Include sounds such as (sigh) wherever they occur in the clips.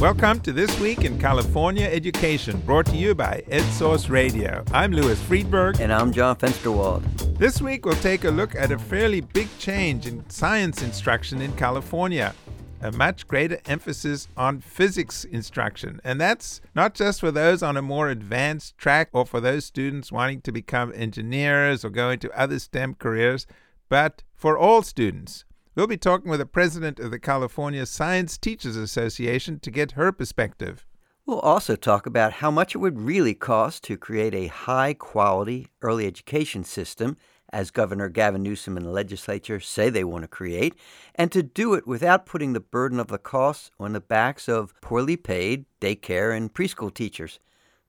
Welcome to This Week in California Education, brought to you by EdSource Radio. I'm Louis Freedberg. And I'm John Fensterwald. This week we'll take a look at a fairly big change in science instruction in California. A much greater emphasis on physics instruction. And that's not just for those on a more advanced track or for those students wanting to become engineers or go into other STEM careers, but for all students. We'll be talking with the president of the California Science Teachers Association to get her perspective. We'll also talk about how much it would really cost to create a high quality early education system, as Governor Gavin Newsom and the legislature say they want to create, and to do it without putting the burden of the costs on the backs of poorly paid daycare and preschool teachers.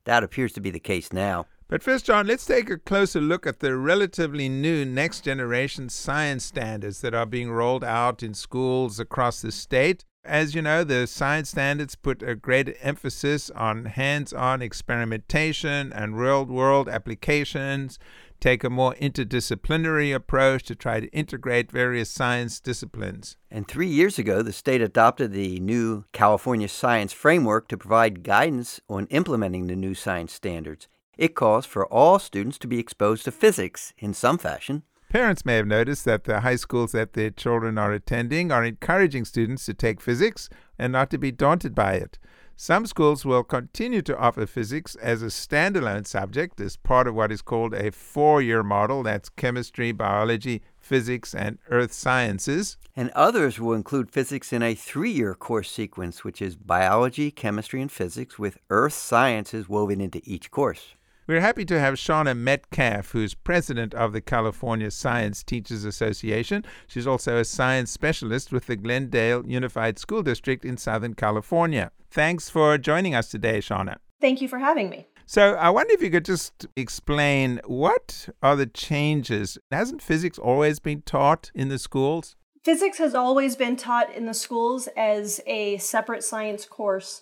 That appears to be the case now. But first, John, let's take a closer look at the relatively new next generation science standards that are being rolled out in schools across the state. As you know, the science standards put a great emphasis on hands on experimentation and real world applications, take a more interdisciplinary approach to try to integrate various science disciplines. And three years ago, the state adopted the new California Science Framework to provide guidance on implementing the new science standards. It calls for all students to be exposed to physics in some fashion. Parents may have noticed that the high schools that their children are attending are encouraging students to take physics and not to be daunted by it. Some schools will continue to offer physics as a standalone subject as part of what is called a four year model that's chemistry, biology, physics, and earth sciences. And others will include physics in a three year course sequence, which is biology, chemistry, and physics, with earth sciences woven into each course. We're happy to have Shauna Metcalf, who's president of the California Science Teachers Association. She's also a science specialist with the Glendale Unified School District in Southern California. Thanks for joining us today, Shauna. Thank you for having me. So, I wonder if you could just explain what are the changes? Hasn't physics always been taught in the schools? Physics has always been taught in the schools as a separate science course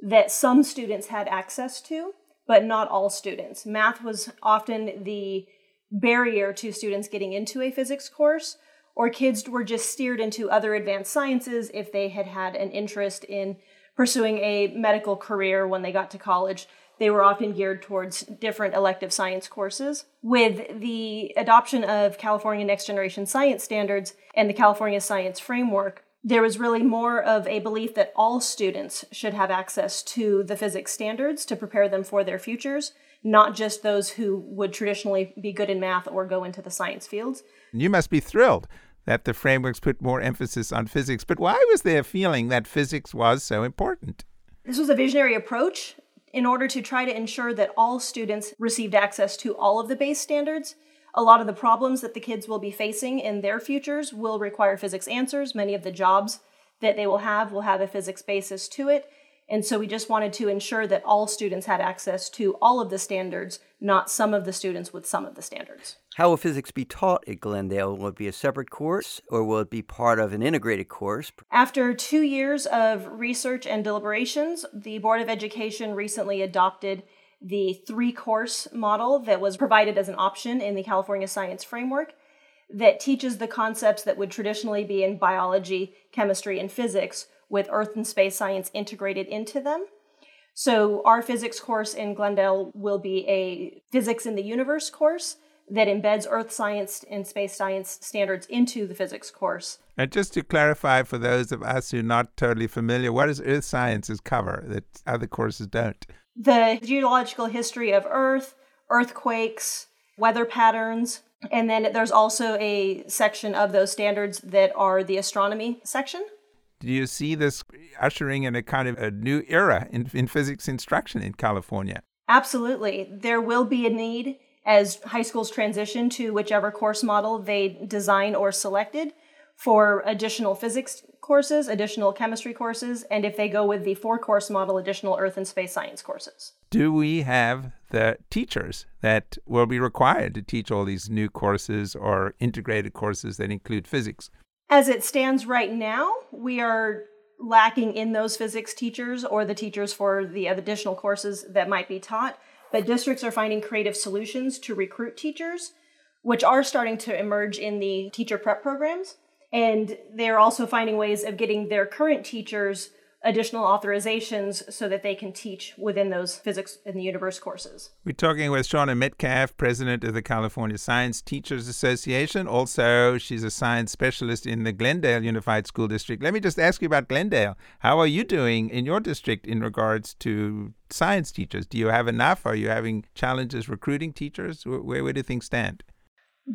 that some students had access to but not all students. Math was often the barrier to students getting into a physics course, or kids were just steered into other advanced sciences if they had had an interest in pursuing a medical career when they got to college. They were often geared towards different elective science courses. With the adoption of California Next Generation Science Standards and the California Science Framework, there was really more of a belief that all students should have access to the physics standards to prepare them for their futures, not just those who would traditionally be good in math or go into the science fields. You must be thrilled that the frameworks put more emphasis on physics, but why was there a feeling that physics was so important? This was a visionary approach in order to try to ensure that all students received access to all of the base standards a lot of the problems that the kids will be facing in their futures will require physics answers. Many of the jobs that they will have will have a physics basis to it. And so we just wanted to ensure that all students had access to all of the standards, not some of the students with some of the standards. How will physics be taught at Glendale? Will it be a separate course or will it be part of an integrated course? After two years of research and deliberations, the Board of Education recently adopted the three course model that was provided as an option in the California Science Framework that teaches the concepts that would traditionally be in biology, chemistry, and physics with earth and space science integrated into them. So, our physics course in Glendale will be a physics in the universe course that embeds earth science and space science standards into the physics course. And just to clarify for those of us who are not totally familiar, what does earth sciences cover that other courses don't? the geological history of Earth, earthquakes, weather patterns, and then there's also a section of those standards that are the astronomy section. Do you see this ushering in a kind of a new era in, in physics instruction in California? Absolutely. There will be a need as high schools transition to whichever course model they design or selected for additional physics courses, additional chemistry courses, and if they go with the four course model, additional earth and space science courses. Do we have the teachers that will be required to teach all these new courses or integrated courses that include physics? As it stands right now, we are lacking in those physics teachers or the teachers for the additional courses that might be taught. But districts are finding creative solutions to recruit teachers, which are starting to emerge in the teacher prep programs. And they're also finding ways of getting their current teachers additional authorizations so that they can teach within those physics in the universe courses. We're talking with Shauna Metcalf, president of the California Science Teachers Association. Also, she's a science specialist in the Glendale Unified School District. Let me just ask you about Glendale. How are you doing in your district in regards to science teachers? Do you have enough? Are you having challenges recruiting teachers? Where, where do things stand?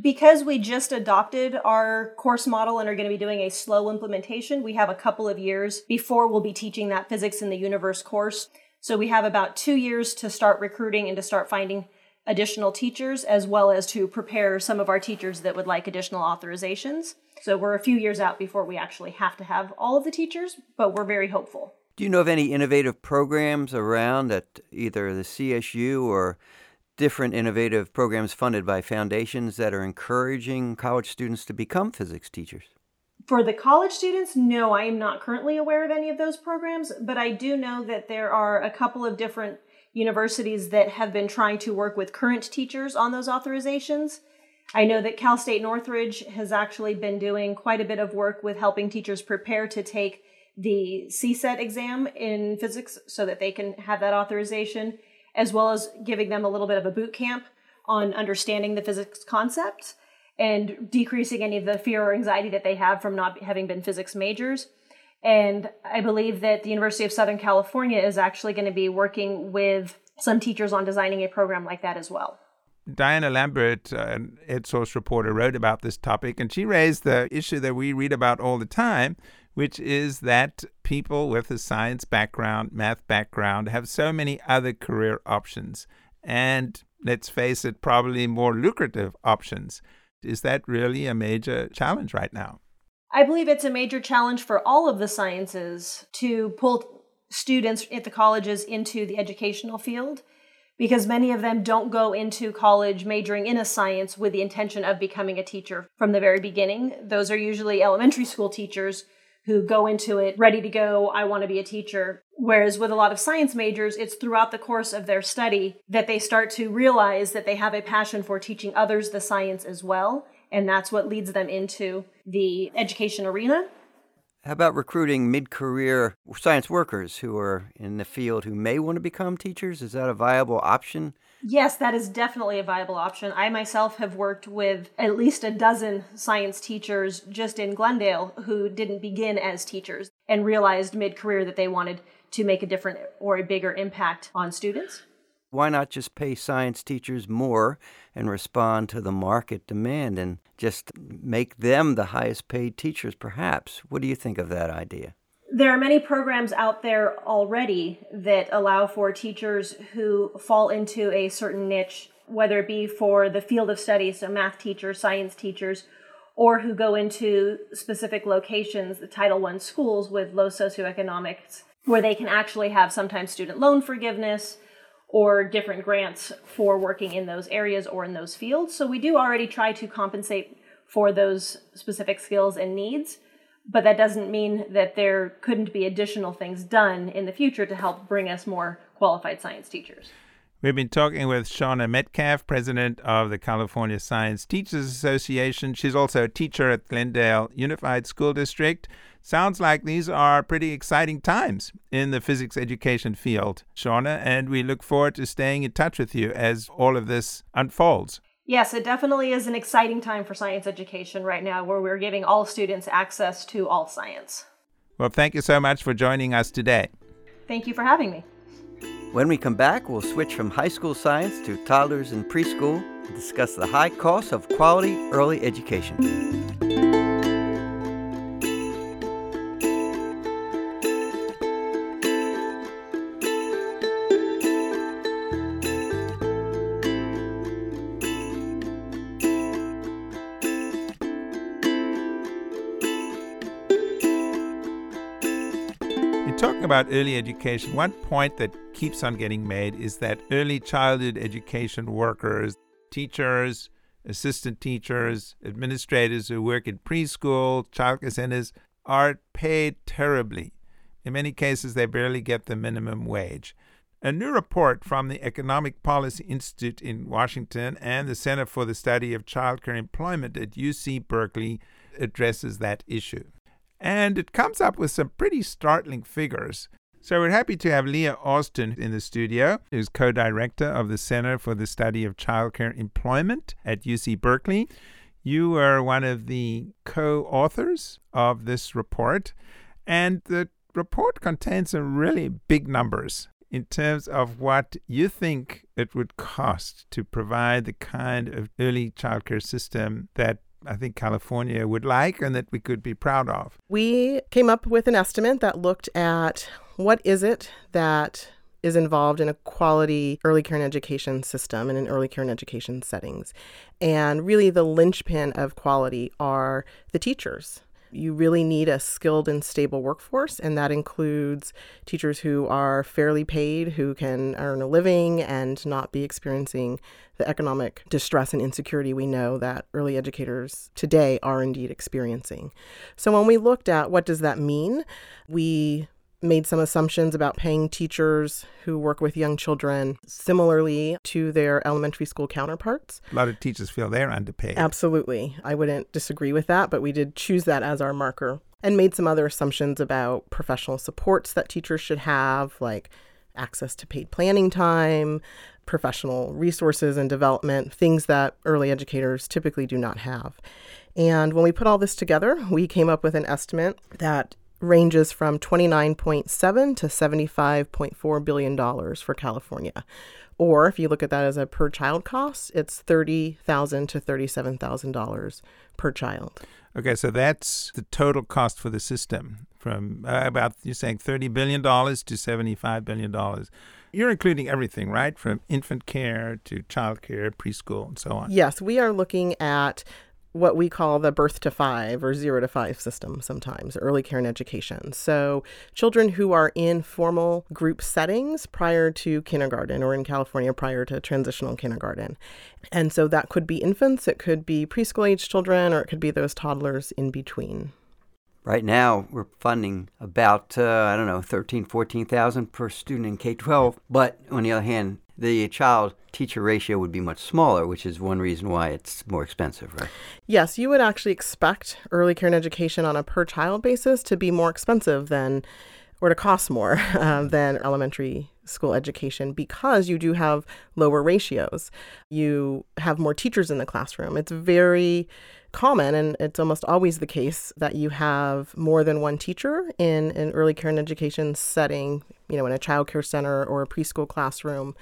Because we just adopted our course model and are going to be doing a slow implementation, we have a couple of years before we'll be teaching that physics in the universe course. So we have about two years to start recruiting and to start finding additional teachers, as well as to prepare some of our teachers that would like additional authorizations. So we're a few years out before we actually have to have all of the teachers, but we're very hopeful. Do you know of any innovative programs around at either the CSU or different innovative programs funded by foundations that are encouraging college students to become physics teachers? For the college students, no, I am not currently aware of any of those programs, but I do know that there are a couple of different universities that have been trying to work with current teachers on those authorizations. I know that Cal State Northridge has actually been doing quite a bit of work with helping teachers prepare to take the CSET exam in physics so that they can have that authorization as well as giving them a little bit of a boot camp on understanding the physics concepts and decreasing any of the fear or anxiety that they have from not having been physics majors. And I believe that the University of Southern California is actually going to be working with some teachers on designing a program like that as well. Diana Lambert, uh, an EdSource reporter, wrote about this topic, and she raised the issue that we read about all the time, which is that people with a science background, math background, have so many other career options. And let's face it, probably more lucrative options. Is that really a major challenge right now? I believe it's a major challenge for all of the sciences to pull students at the colleges into the educational field because many of them don't go into college majoring in a science with the intention of becoming a teacher from the very beginning. Those are usually elementary school teachers who go into it ready to go, I want to be a teacher. Whereas with a lot of science majors, it's throughout the course of their study that they start to realize that they have a passion for teaching others the science as well. And that's what leads them into the education arena. How about recruiting mid career science workers who are in the field who may want to become teachers? Is that a viable option? Yes, that is definitely a viable option. I myself have worked with at least a dozen science teachers just in Glendale who didn't begin as teachers and realized mid career that they wanted to make a different or a bigger impact on students. Why not just pay science teachers more and respond to the market demand and just make them the highest paid teachers, perhaps? What do you think of that idea? there are many programs out there already that allow for teachers who fall into a certain niche, whether it be for the field of study, so math teachers, science teachers, or who go into specific locations, the Title I schools with low socioeconomics, where they can actually have sometimes student loan forgiveness or different grants for working in those areas or in those fields. So we do already try to compensate for those specific skills and needs but that doesn't mean that there couldn't be additional things done in the future to help bring us more qualified science teachers. We've been talking with Shauna Metcalf, president of the California Science Teachers Association. She's also a teacher at Glendale Unified School District. Sounds like these are pretty exciting times in the physics education field, Shauna, and we look forward to staying in touch with you as all of this unfolds. Yes, it definitely is an exciting time for science education right now where we're giving all students access to all science. Well, thank you so much for joining us today. Thank you for having me. When we come back, we'll switch from high school science to toddlers and preschool and discuss the high cost of quality early education. Talking about early education, one point that keeps on getting made is that early childhood education workers, teachers, assistant teachers, administrators who work in preschool, childcare centers are paid terribly. In many cases, they barely get the minimum wage. A new report from the Economic Policy Institute in Washington and the Center for the Study of Childcare Employment at UC Berkeley addresses that issue. And it comes up with some pretty startling figures. So we're happy to have Leah Austin in the studio, who's co-director of the Center for the Study of Childcare Employment at UC Berkeley. You are one of the co-authors of this report, and the report contains some really big numbers in terms of what you think it would cost to provide the kind of early childcare system that I think California would like and that we could be proud of. We came up with an estimate that looked at what is it that is involved in a quality early care and education system and in early care and education settings. And really, the linchpin of quality are the teachers. You really need a skilled and stable workforce, and that includes teachers who are fairly paid, who can earn a living and not be experiencing the economic distress and insecurity we know that early educators today are indeed experiencing. So when we looked at what does that mean, we made some assumptions about paying teachers who work with young children similarly to their elementary school counterparts. A lot of teachers feel they're underpaid. Absolutely. I wouldn't disagree with that, but we did choose that as our marker and made some other assumptions about professional supports that teachers should have, like access to paid planning time, professional resources and development, things that early educators typically do not have. And when we put all this together, we came up with an estimate that ranges from 29.7 to 75.4 billion dollars for California. Or if you look at that as a per child cost, it's 30,000 to $37,000 per child. Okay, so that's the total cost for the system from uh, about you're saying 30 billion dollars to 75 billion dollars. You're including everything, right? From infant care to child care, preschool, and so on. Yes, we are looking at what we call the birth to five or zero to five system sometimes, early care and education. So, children who are in formal group settings prior to kindergarten or in California prior to transitional kindergarten. And so that could be infants, it could be preschool age children, or it could be those toddlers in between. Right now, we're funding about, uh, I don't know, 13, 14,000 per student in K 12. But on the other hand, the child teacher ratio would be much smaller, which is one reason why it's more expensive, right? Yes, you would actually expect early care and education on a per child basis to be more expensive than, or to cost more uh, (laughs) than elementary school education because you do have lower ratios. You have more teachers in the classroom. It's very common, and it's almost always the case, that you have more than one teacher in an early care and education setting, you know, in a child care center or a preschool classroom.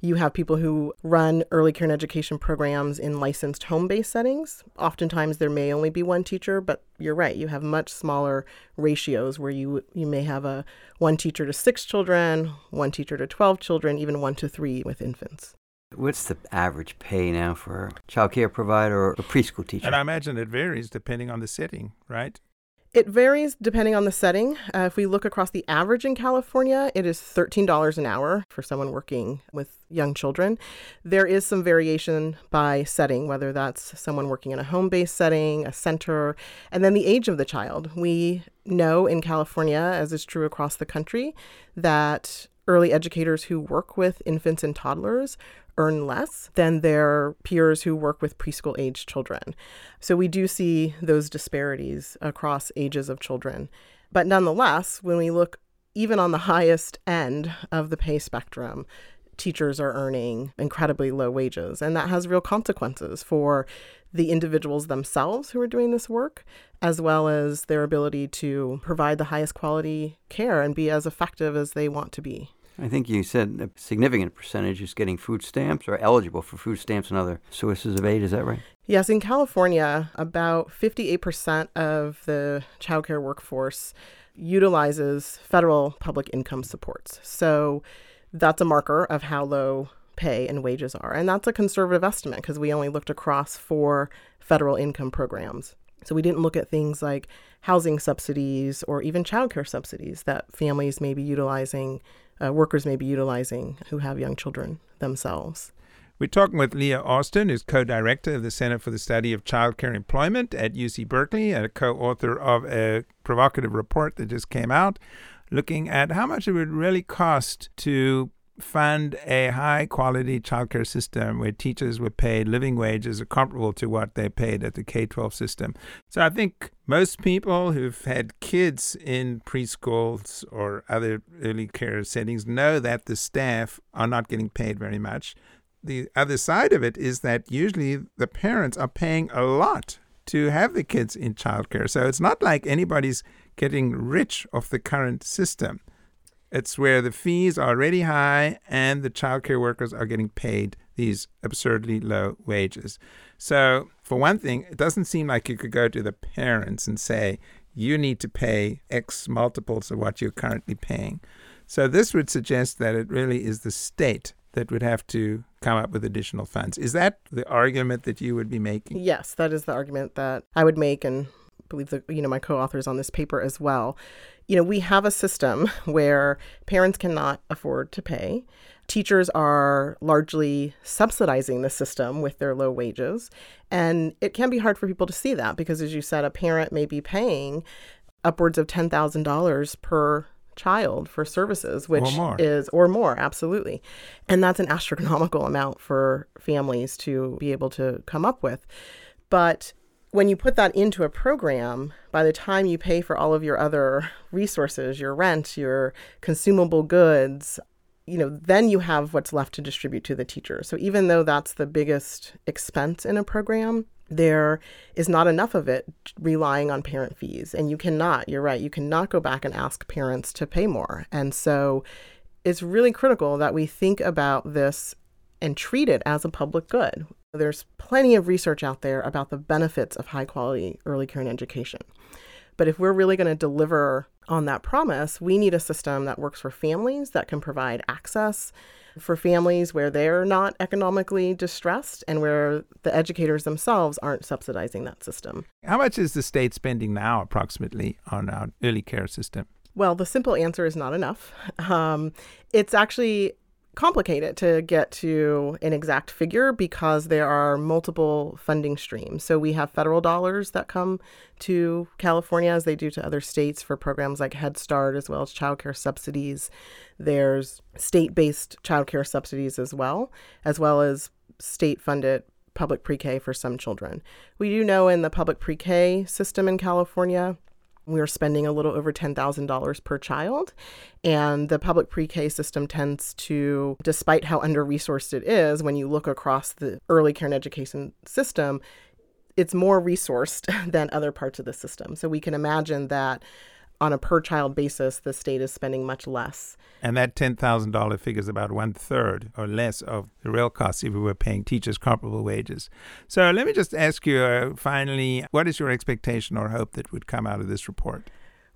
You have people who run early care and education programs in licensed home based settings. Oftentimes there may only be one teacher, but you're right, you have much smaller ratios where you you may have a one teacher to six children, one teacher to 12 children, even one to three with infants. What's the average pay now for a child care provider or a preschool teacher? And I imagine it varies depending on the setting, right? It varies depending on the setting. Uh, if we look across the average in California, it is $13 an hour for someone working with young children. There is some variation by setting, whether that's someone working in a home based setting, a center, and then the age of the child. We know in California, as is true across the country, that early educators who work with infants and toddlers earn less than their peers who work with preschool age children. So we do see those disparities across ages of children. But nonetheless, when we look even on the highest end of the pay spectrum, teachers are earning incredibly low wages. And that has real consequences for the individuals themselves who are doing this work, as well as their ability to provide the highest quality care and be as effective as they want to be. I think you said a significant percentage is getting food stamps or eligible for food stamps and other sources of aid. Is that right? Yes, in California, about 58% of the childcare workforce utilizes federal public income supports. So that's a marker of how low pay and wages are. And that's a conservative estimate because we only looked across four federal income programs. So we didn't look at things like housing subsidies or even childcare subsidies that families may be utilizing uh, workers may be utilizing who have young children themselves. We're talking with Leah Austin, who's co director of the Center for the Study of Childcare Employment at UC Berkeley and a co author of a provocative report that just came out looking at how much it would really cost to fund a high quality childcare system where teachers were paid living wages comparable to what they paid at the K 12 system. So I think most people who've had kids in preschools or other early care settings know that the staff are not getting paid very much. The other side of it is that usually the parents are paying a lot to have the kids in childcare. So it's not like anybody's getting rich off the current system. It's where the fees are already high and the childcare workers are getting paid these absurdly low wages. So, for one thing, it doesn't seem like you could go to the parents and say, you need to pay X multiples of what you're currently paying. So, this would suggest that it really is the state that would have to come up with additional funds. Is that the argument that you would be making? Yes, that is the argument that I would make and believe that you know my co-authors on this paper as well. You know, we have a system (laughs) where parents cannot afford to pay. Teachers are largely subsidizing the system with their low wages. And it can be hard for people to see that because, as you said, a parent may be paying upwards of $10,000 per child for services, which or is, or more, absolutely. And that's an (laughs) astronomical amount for families to be able to come up with. But when you put that into a program, by the time you pay for all of your other resources, your rent, your consumable goods, you know, then you have what's left to distribute to the teacher. So even though that's the biggest expense in a program, there is not enough of it relying on parent fees. And you cannot, you're right, you cannot go back and ask parents to pay more. And so it's really critical that we think about this and treat it as a public good. There's plenty of research out there about the benefits of high quality early care and education. But if we're really going to deliver on that promise, we need a system that works for families that can provide access for families where they're not economically distressed and where the educators themselves aren't subsidizing that system. How much is the state spending now, approximately, on our early care system? Well, the simple answer is not enough. Um, it's actually complicated to get to an exact figure because there are multiple funding streams. So we have federal dollars that come to California as they do to other states for programs like Head Start as well as childcare subsidies. There's state-based childcare subsidies as well, as well as state-funded public pre-K for some children. We do know in the public pre-K system in California, we are spending a little over $10,000 per child. And the public pre K system tends to, despite how under resourced it is, when you look across the early care and education system, it's more resourced (laughs) than other parts of the system. So we can imagine that on a per child basis, the state is spending much less. And that $10,000 figure is about one third or less of the real costs if we were paying teachers comparable wages. So let me just ask you uh, finally what is your expectation or hope that would come out of this report?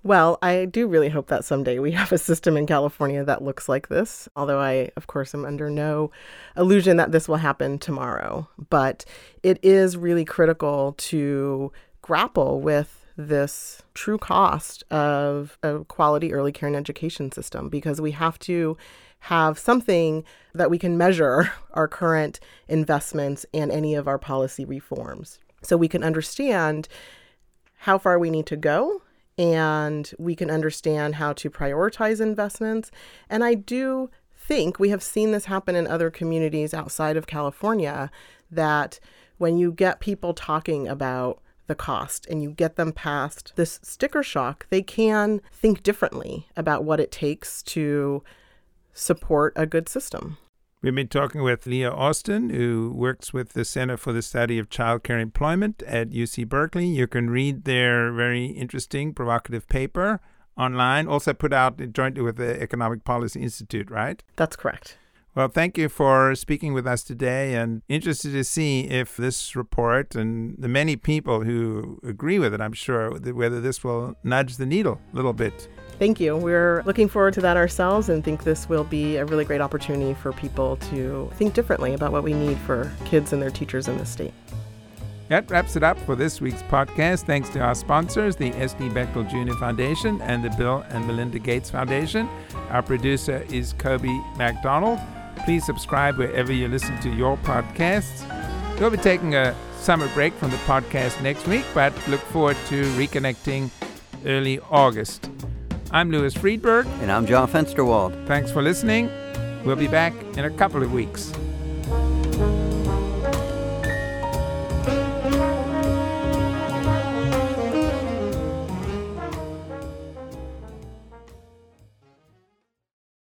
Well, I do really hope that someday we (laughs) have a system in California that looks like this, although I, of course, am under no illusion that this will happen tomorrow. But it is really critical to grapple with this true cost of a quality early care and education system because we have to have something that we can measure (laughs) our current investments and any of our policy reforms. So we can understand how far we need to go and we can understand how to prioritize investments. And i do think we have seen this happen in other communities outside of california that when you get people talking about the cost and you get them past this sticker shock, they can think differently about what it takes to support a good system. We've been talking with Leah Austin, who works with the Center for the Study of Child Care Employment at UC Berkeley. You can read their very interesting, provocative paper online, also put out jointly with the Economic Policy Institute, right? That's correct. Well, thank you for speaking with us today and interested to see if this report and the many people who agree with it, I'm sure, whether this will nudge the needle a little bit. Thank you. We're looking forward to that ourselves and think this will be a really great opportunity for people to think differently about what we need for kids and their teachers in the state. That wraps it up for this week's podcast. Thanks to our sponsors, the S.D. Bechtel Jr. Foundation and the Bill and Melinda Gates Foundation. Our producer is Kobe MacDonald. Please subscribe wherever you listen to your podcasts. We'll be taking a summer break from the podcast next week, but look forward to reconnecting early August. I'm Louis Freedberg. And I'm John Fensterwald. Thanks for listening. We'll be back in a couple of weeks.